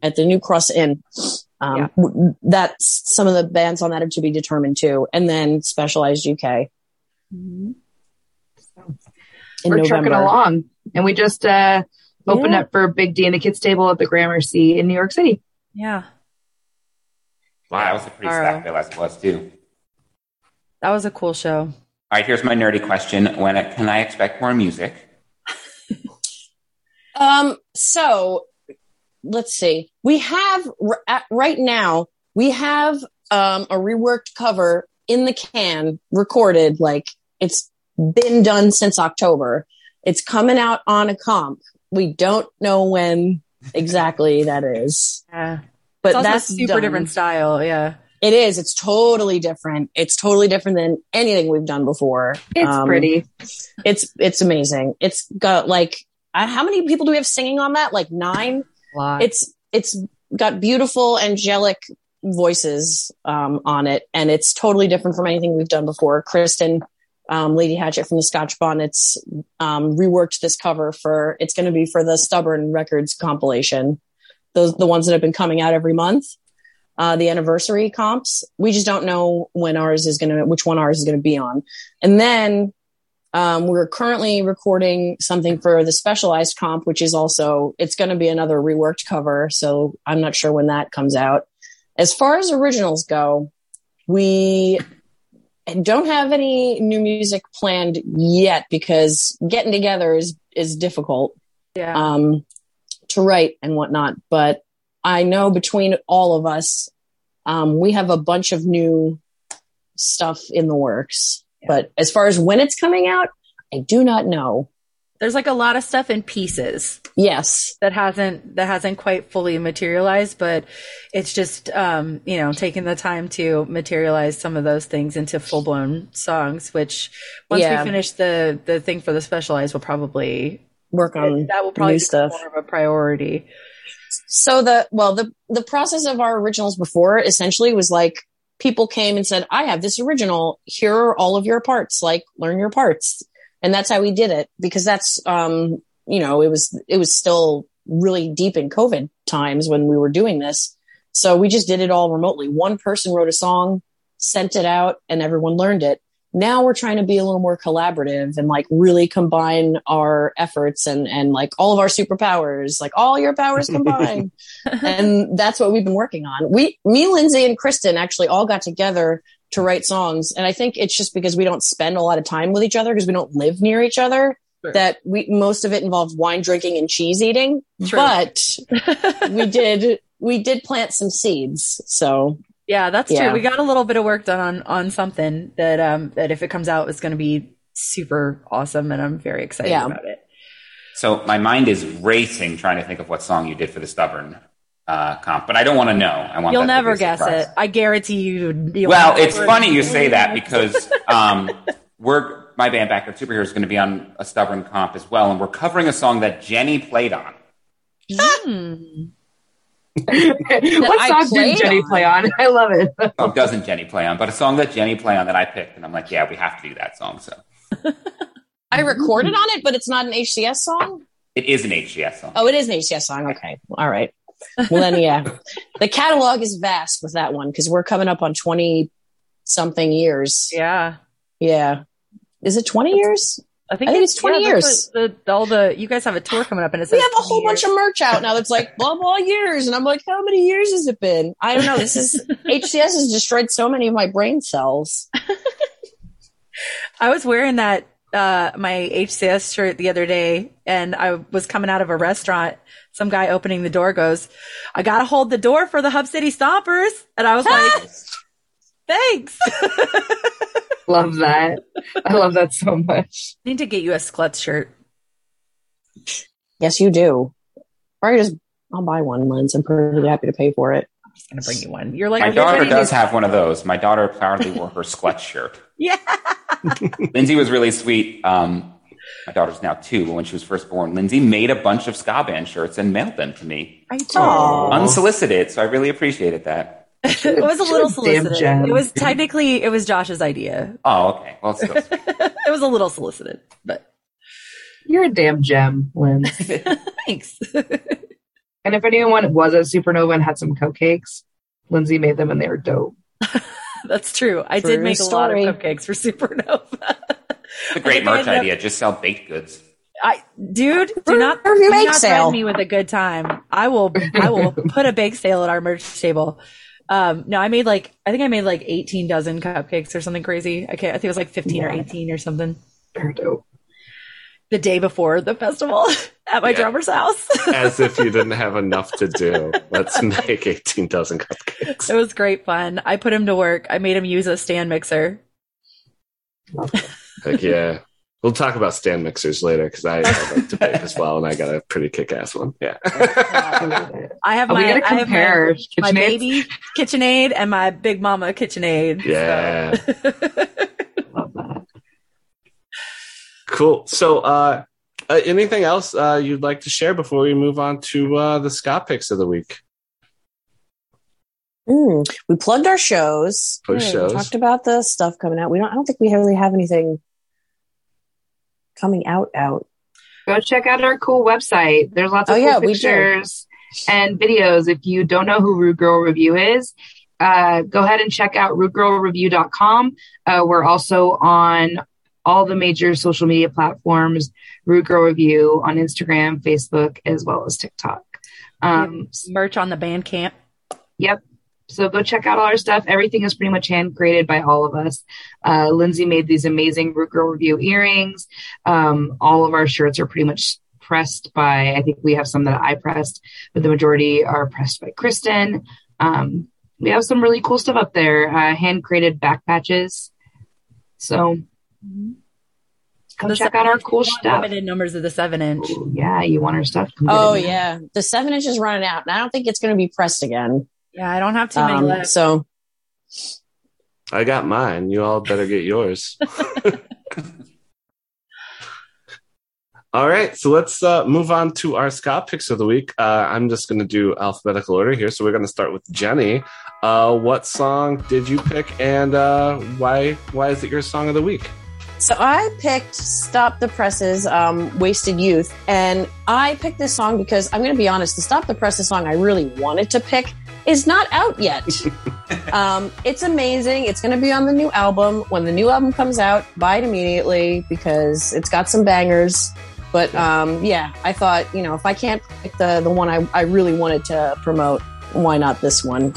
at the New Cross Inn. Um, Yeah. that's some of the bands on that are to be determined too. And then Specialized UK in We're trucking along. And we just uh opened Yeah. up for Big D and the Kids Table at the Gramercy in New York City. Yeah. Wow, that was a pretty Alright. stacked bill as it was too. That was a cool show. All right, here's my nerdy question: When can I expect more music? Um, so let's see. We have right now, we have um, a reworked cover in the can recorded. Like it's been done since October. It's coming out on a comp. We don't know when exactly that is, Yeah. But that's a super done. different style. Yeah. It is. It's totally different. It's totally different than anything we've done before. It's Um, pretty. It's it's amazing. It's got like uh, how many people do we have singing on that? Like nine. It's it's got beautiful angelic voices um, on it and it's totally different from anything we've done before kristen um, lady hatchet from the scotch bonnets um, reworked this cover for it's going to be for the stubborn records compilation those the ones that have been coming out every month uh, the anniversary comps we just don't know when ours is going to which one ours is going to be on and then um, we're currently recording something for the specialized comp, which is also it's going to be another reworked cover. So I'm not sure when that comes out. As far as originals go, we don't have any new music planned yet because getting together is is difficult yeah. um, to write and whatnot. But I know between all of us, um, we have a bunch of new stuff in the works. But as far as when it's coming out, I do not know. there's like a lot of stuff in pieces Yes. that hasn't that hasn't quite fully materialized, but it's just um, you know taking the time to materialize some of those things into full blown songs. Which once Yeah. we finish the the thing for the specialized, we'll probably Work on that will probably new be stuff. more of a priority. So the well the the process of our originals before essentially was like people came and said, "I have this original. Here are all of your parts. Like learn your parts." And that's how we did it because that's um you know, it was it was still really deep in COVID times when we were doing this. So we just did it all remotely. One person wrote a song, sent it out, and everyone learned it. Now we're trying to be a little more collaborative and like really combine our efforts and and like all of our superpowers, like all your powers combined. and that's what we've been working on. We, me, Lindsay, and Kristen actually all got together to write songs, and I think it's just because we don't spend a lot of time with each other because we don't live near each other. Sure. That we most of it involves wine drinking and cheese eating, True. but we did we did plant some seeds. So Yeah, that's Yeah. true. We got a little bit of work done on on something that um that if it comes out is going to be super awesome, and I'm very excited Yeah. about it. So my mind is racing trying to think of what song you did for the stubborn uh, comp, but I don't want to know. I want You'll that never guess surprise. it. I guarantee you. you'll Well, never it's funny you say that because um, we're my band Backyard Superheroes is going to be on a stubborn comp as well, and we're covering a song that Jenny played on. Hmm. What song played did Jenny on. play on? I love it. Oh, doesn't Jenny play on? But a song that Jenny play on that I picked, and I'm like, yeah, we have to do that song. So I recorded on it, but it's not an HCS song. it is an HCS song. Oh, it is an HCS song. Okay, all right. Well then, yeah, the catalog is vast with that one because we're coming up on twenty something years. Yeah, Yeah, is it twenty years? I think, I think it's 20 yeah, years. The, all the you guys have a tour coming up, and it's We have a 20 whole bunch of merch out now that's like blah blah years, and I'm like, how many years has it been? I don't know. This is HCS has destroyed so many of my brain cells. I was wearing that uh my HCS shirt the other day and I was coming out of a restaurant. Some guy opening the door goes, I gotta hold the door for the Hub City Stompers. And I was like, thanks. love that. I love that so much. I Need to get you a Sklutz shirt. Yes, you do. Or I just I'll buy one, Linz. I'm pretty happy to pay for it. I'm just gonna bring you one. You're like, My daughter ready to- does have one of those. My daughter proudly wore her Squatch shirt. Yeah. Lindsay was really sweet. Um, my daughter's now two, but when she was first born, Lindsay made a bunch of ska band shirts and mailed them to me I did. Aw. unsolicited. So I really appreciated that. It was a little solicited. It was technically it was Josh's idea. Oh, okay. Well, it's still sweet. It was a little solicited, but You're a damn gem, Lynn. thanks. and if anyone was at Supernova and had some cupcakes, Lindsay made them and they were dope. That's true. I True did make a lot of cupcakes for Supernova. It's a great merch ended up- idea. Just sell baked goods. I, dude, do not, do bake not sale. threaten me with a good time. I will, I will put a bake sale at our merch table. Um, no, I made like, I think I made like 18 dozen cupcakes or something crazy. I can't, I think it was like 15 or 18 or something They're dope. the day before the festival at my Yeah. drummer's house. As if you didn't have enough to do. Let's make 18 dozen cupcakes. it was great fun. I put him to work. I made him use a stand mixer. Heck yeah. We'll talk about stand mixers later because I, I like to bake as well, and I got a pretty kick ass one. Yeah. I have Oh, my, we gotta I have my, my baby KitchenAid and my big mama KitchenAid. Yeah. So- Love that. Cool. So, uh, uh, anything else uh, you'd like to share before we move on to uh, the ska picks of the week? Mm, we plugged our shows. Push Yeah, shows. We talked about the stuff coming out. We don't. I don't think we really have anything coming out. Out. Go check out our cool website. There's lots of Oh, cool yeah, pictures and videos. If you don't know who Rude Girl Review is, uh, go ahead and check out rudegirlreview.com. Uh, we're also on all the major social media platforms, Rude Girl Review on Instagram, Facebook, as well as TikTok. Um, merch on the Bandcamp. Yep. So go check out all our stuff. Everything is pretty much hand created by all of us. Uh, Lindsay made these amazing Rude Girl Review earrings. Um, all of our shirts are pretty much pressed by, I think we have some that I pressed, but the majority are pressed by Kristen. Um, we have some really cool stuff up there, uh, hand created back patches. So come The check out our seven-inch cool is stuff. Limited numbers of the seven inch. Yeah, you want our stuff? Come Oh yeah, the seven inch is running out, and I don't think it's going to be pressed again. Yeah, I don't have too many Um, left. so I got mine. You all better get yours. all right, so let's uh, move on to our ska picks of the week. Uh, I'm just going to do alphabetical order here. So we're going to start with Jenny. Uh, what song did you pick, and uh, why? Why is it your song of the week? So I picked Stop the Presses, um, Wasted Youth. And I picked this song because I'm going to be honest, the Stop the Presses song I really wanted to pick is not out yet. um, it's amazing. It's going to be on the new album. When the new album comes out, buy it immediately because it's got some bangers. But um, yeah, I thought, you know, if I can't pick the, the one I, I really wanted to promote, why not this one?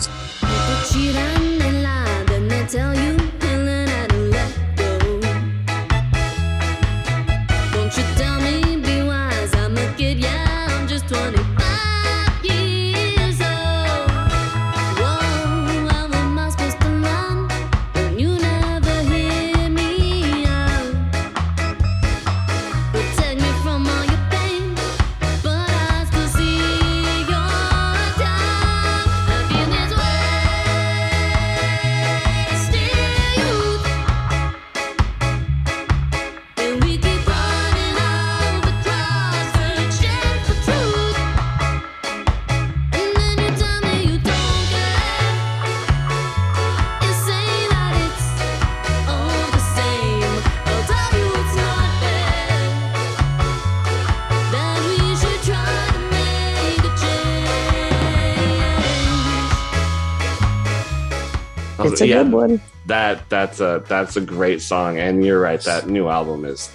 Change. It's a yeah, good one. that that's a that's a great song, and you're right. That new album is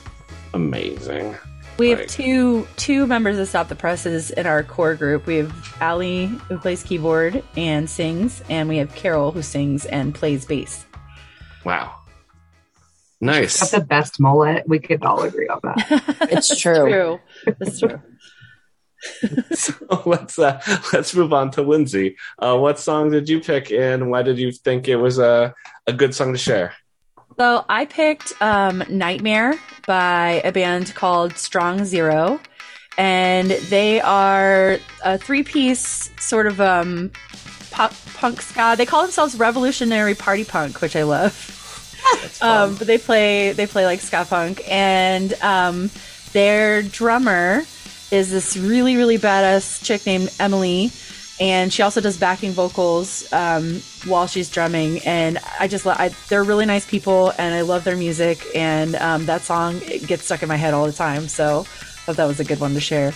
amazing. We have two two members of Stop the Presses in our core group. We have Ali who plays keyboard and sings, and we have Carol who sings and plays bass. Wow, Got nice. the best mullet. We could all agree on that. It's true. True. That's true. so let's uh, let's move on to Lindsay. Uh, what song did you pick, and why did you think it was a a good song to share? So I picked um, Nightmare by a band called Strong Zero. And they are a three piece sort of um, pop punk ska. They call themselves Revolutionary Party Punk, which I love. um, but they play they play like ska punk, and um, their drummer is this really really badass chick named Emily, and she also does backing vocals um, while she's drumming. And I just lo- I, they're really nice people, and I love their music. And um, that song gets stuck in my head all the time, so I thought that was a good one to share.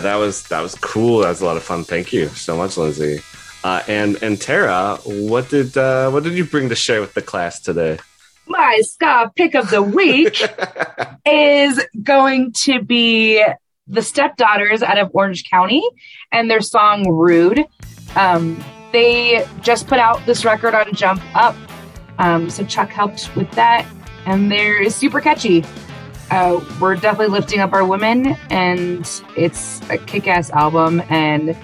That was that was cool. That was a lot of fun. Thank you so much, Lindsay. Uh, and and Tara, what did uh, what did you bring to share with the class today? My ska pick of the week is going to be the stepdaughters out of Orange County and their song Rude. Um, they just put out this record on Jump Up. Um, so Chuck helped with that, and they're super catchy. Uh, we're definitely lifting up our women, and it's a kick ass album, and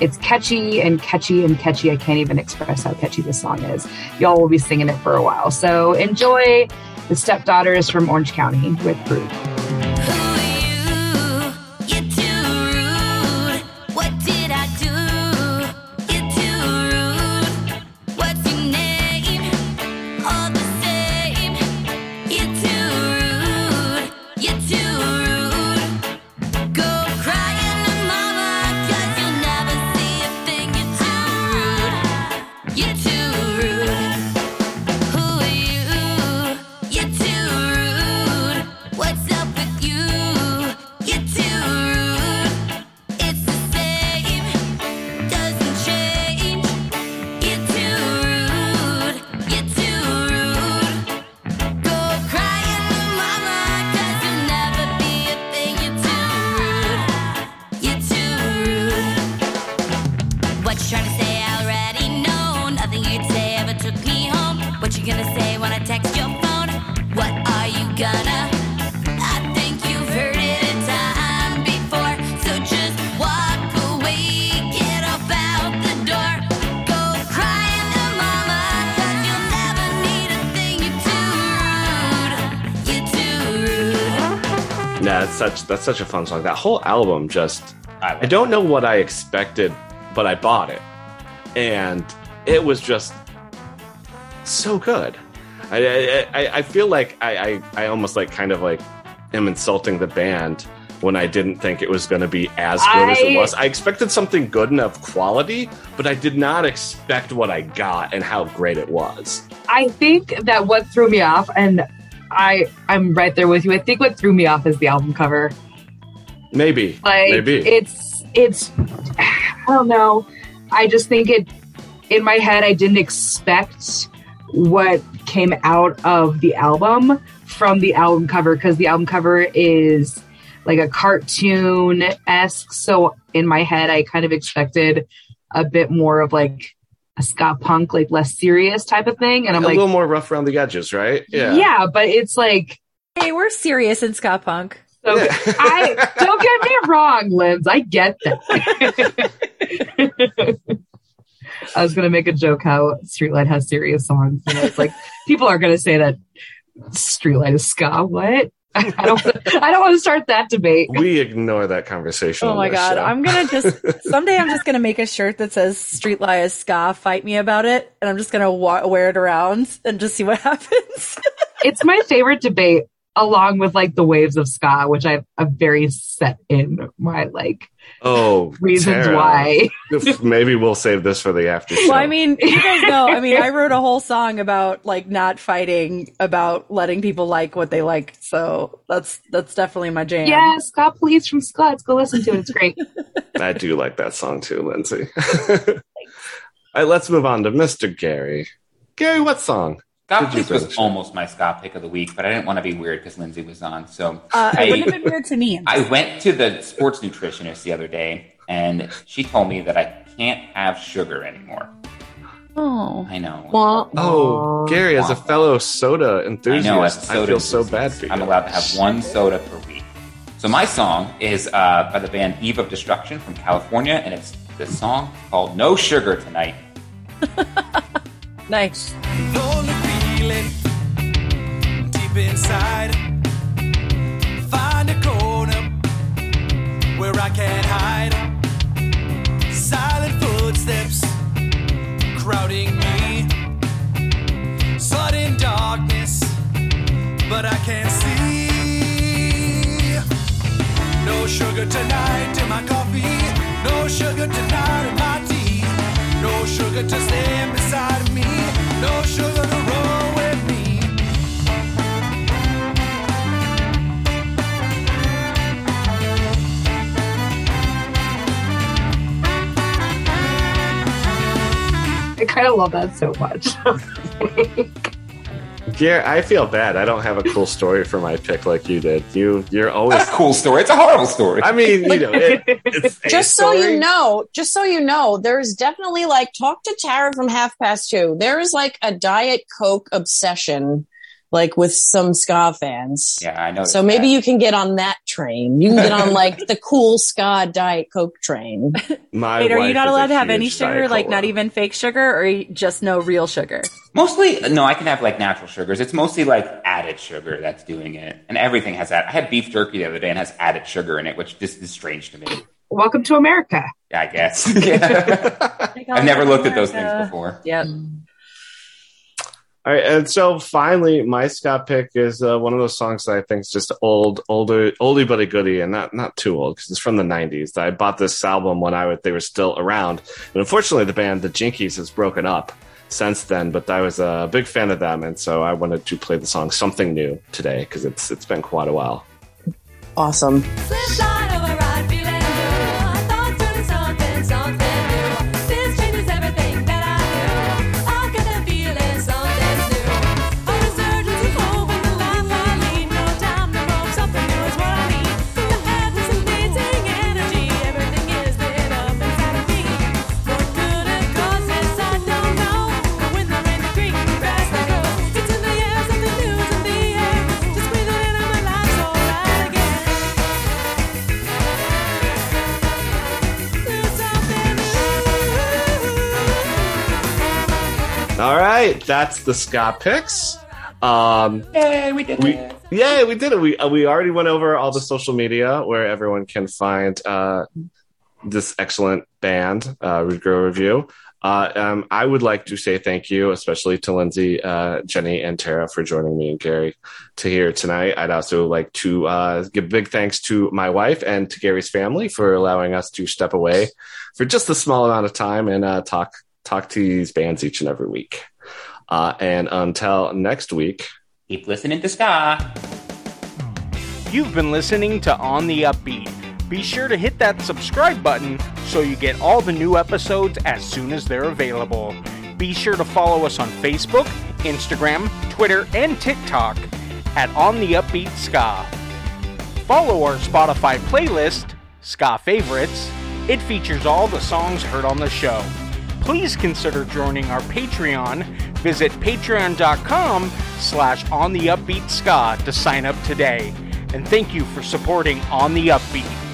it's catchy and catchy and catchy. I can't even express how catchy this song is. Y'all will be singing it for a while. So enjoy the stepdaughters from Orange County with Rude. That's such a fun song. That whole album just I, I don't know what I expected, but I bought it, and it was just so good. I I, I, I feel like I, I I almost like kind of like am insulting the band when I didn't think it was going to be as good as it was. I expected something good and of quality, but I did not expect what I got and how great it was. I think that what threw me off, and I I'm right there with you. I think what threw me off is the album cover. Maybe, Like maybe it's it's I don't know. I just think it in my head I didn't expect what came out of the album from the album cover because the album cover is like a cartoon esque. So in my head I kind of expected a bit more of like a ska punk, like less serious type of thing. And I'm a like, a little more rough around the edges, right? yeah. Yeah. But it's like Hey, we're serious in ska punk. so I don't get me wrong, Limbs. I get that. I was gonna make a joke how Streetlight has serious songs, and it's like people are gonna say that Streetlight is ska. What? I don't. I don't want to start that debate. we ignore that conversation. Oh my god, show. I'm gonna just someday I'm just gonna make a shirt that says "Streetlight is ska, fight me about it," and I'm just gonna wa- wear it around and just see what happens. It's my favorite debate, along with like the waves of ska, which I've, I've very set in my like oh reasons Tara. why. Maybe we'll save this for the after show. well, I mean, you guys know. I mean, I wrote a whole song about like not fighting, about letting people like what they like. So that's that's definitely my jam. Yeah, ska police from ska. Let's go listen to it. It's great. I do like that song too, Lindsay. All right, let's move on to Mr. Gary. Gary, what song? Scott Did was finish? almost my ska pick of the week, but I didn't want to be weird because Lindsay was on. So Uh, it I, wouldn't have been weird to me. I went to the sports nutritionist the other day, and she told me that I can't have sugar anymore. Oh, I know. Oh, Gary, as a fellow soda enthusiast. I, As a soda feel so bad for you. I'm allowed to have one soda per week. So my song is uh, by the band Eve of Destruction from California, and it's the song called "No Sugar Tonight." nice. Feeling deep inside. Find a corner where I can hide. Silent footsteps crowding me. Sudden darkness, but I can't see. No sugar tonight in my coffee. No sugar tonight in my tea. No sugar to stand beside me. No sugar I kind of love that so much. Gary, I feel bad. I don't have a cool story for my pick like you did. You, you're always. That's a cool story. It's a horrible story. I mean, you know, it, it's a just so story. you know, just so you know, there's definitely like talk to Tara from half past two. There is like a diet coke obsession, like with some ska fans. yeah, I know. So maybe you can get on that train. You can get on like the cool ska diet coke train. My Wait, are you not allowed to have any sugar? Like not even fake sugar, or just no real sugar? Mostly, no, I can have like natural sugars. It's mostly like added sugar that's doing it. And everything has that. I had beef jerky the other day and has added sugar in it, which just is strange to me. Welcome to America. I guess. Yeah. I've never looked at those things before. Yep. All right, and so finally, my ska pick is uh, one of those songs that I think is just old, older, oldie but a goodie, and not not too old because it's from the '90s. I bought this album when I was, they were still around, and unfortunately, the band the Jinkies has broken up since then. But I was a big fan of them, and so I wanted to play the song "Something New" today because it's it's been quite a while. Awesome. That's the ska picks. Um, Yay, we did we, it. yeah, we did it. We we already went over all the social media where everyone can find uh, this excellent band, uh, Rude Girl Review. Uh, um, I would like to say thank you, especially to Lindsay, uh, Jenny, and Tara for joining me and Gary to here tonight. I'd also like to uh, give big thanks to my wife and to Gary's family for allowing us to step away for just a small amount of time and uh, talk talk to these bands each and every week. Uh, and until next week, Keep listening to Ska. You've been listening to On the Upbeat. Be sure to hit that subscribe button so you get all the new episodes as soon as they're available. Be sure to follow us on Facebook, Instagram, Twitter, and TikTok at On the Upbeat Ska. Follow our Spotify playlist, Ska Favorites. It features all the songs heard on the show. Please consider joining our Patreon. Visit patreon.com slash on the upbeat ska to sign up today. And thank you for supporting On the Upbeat.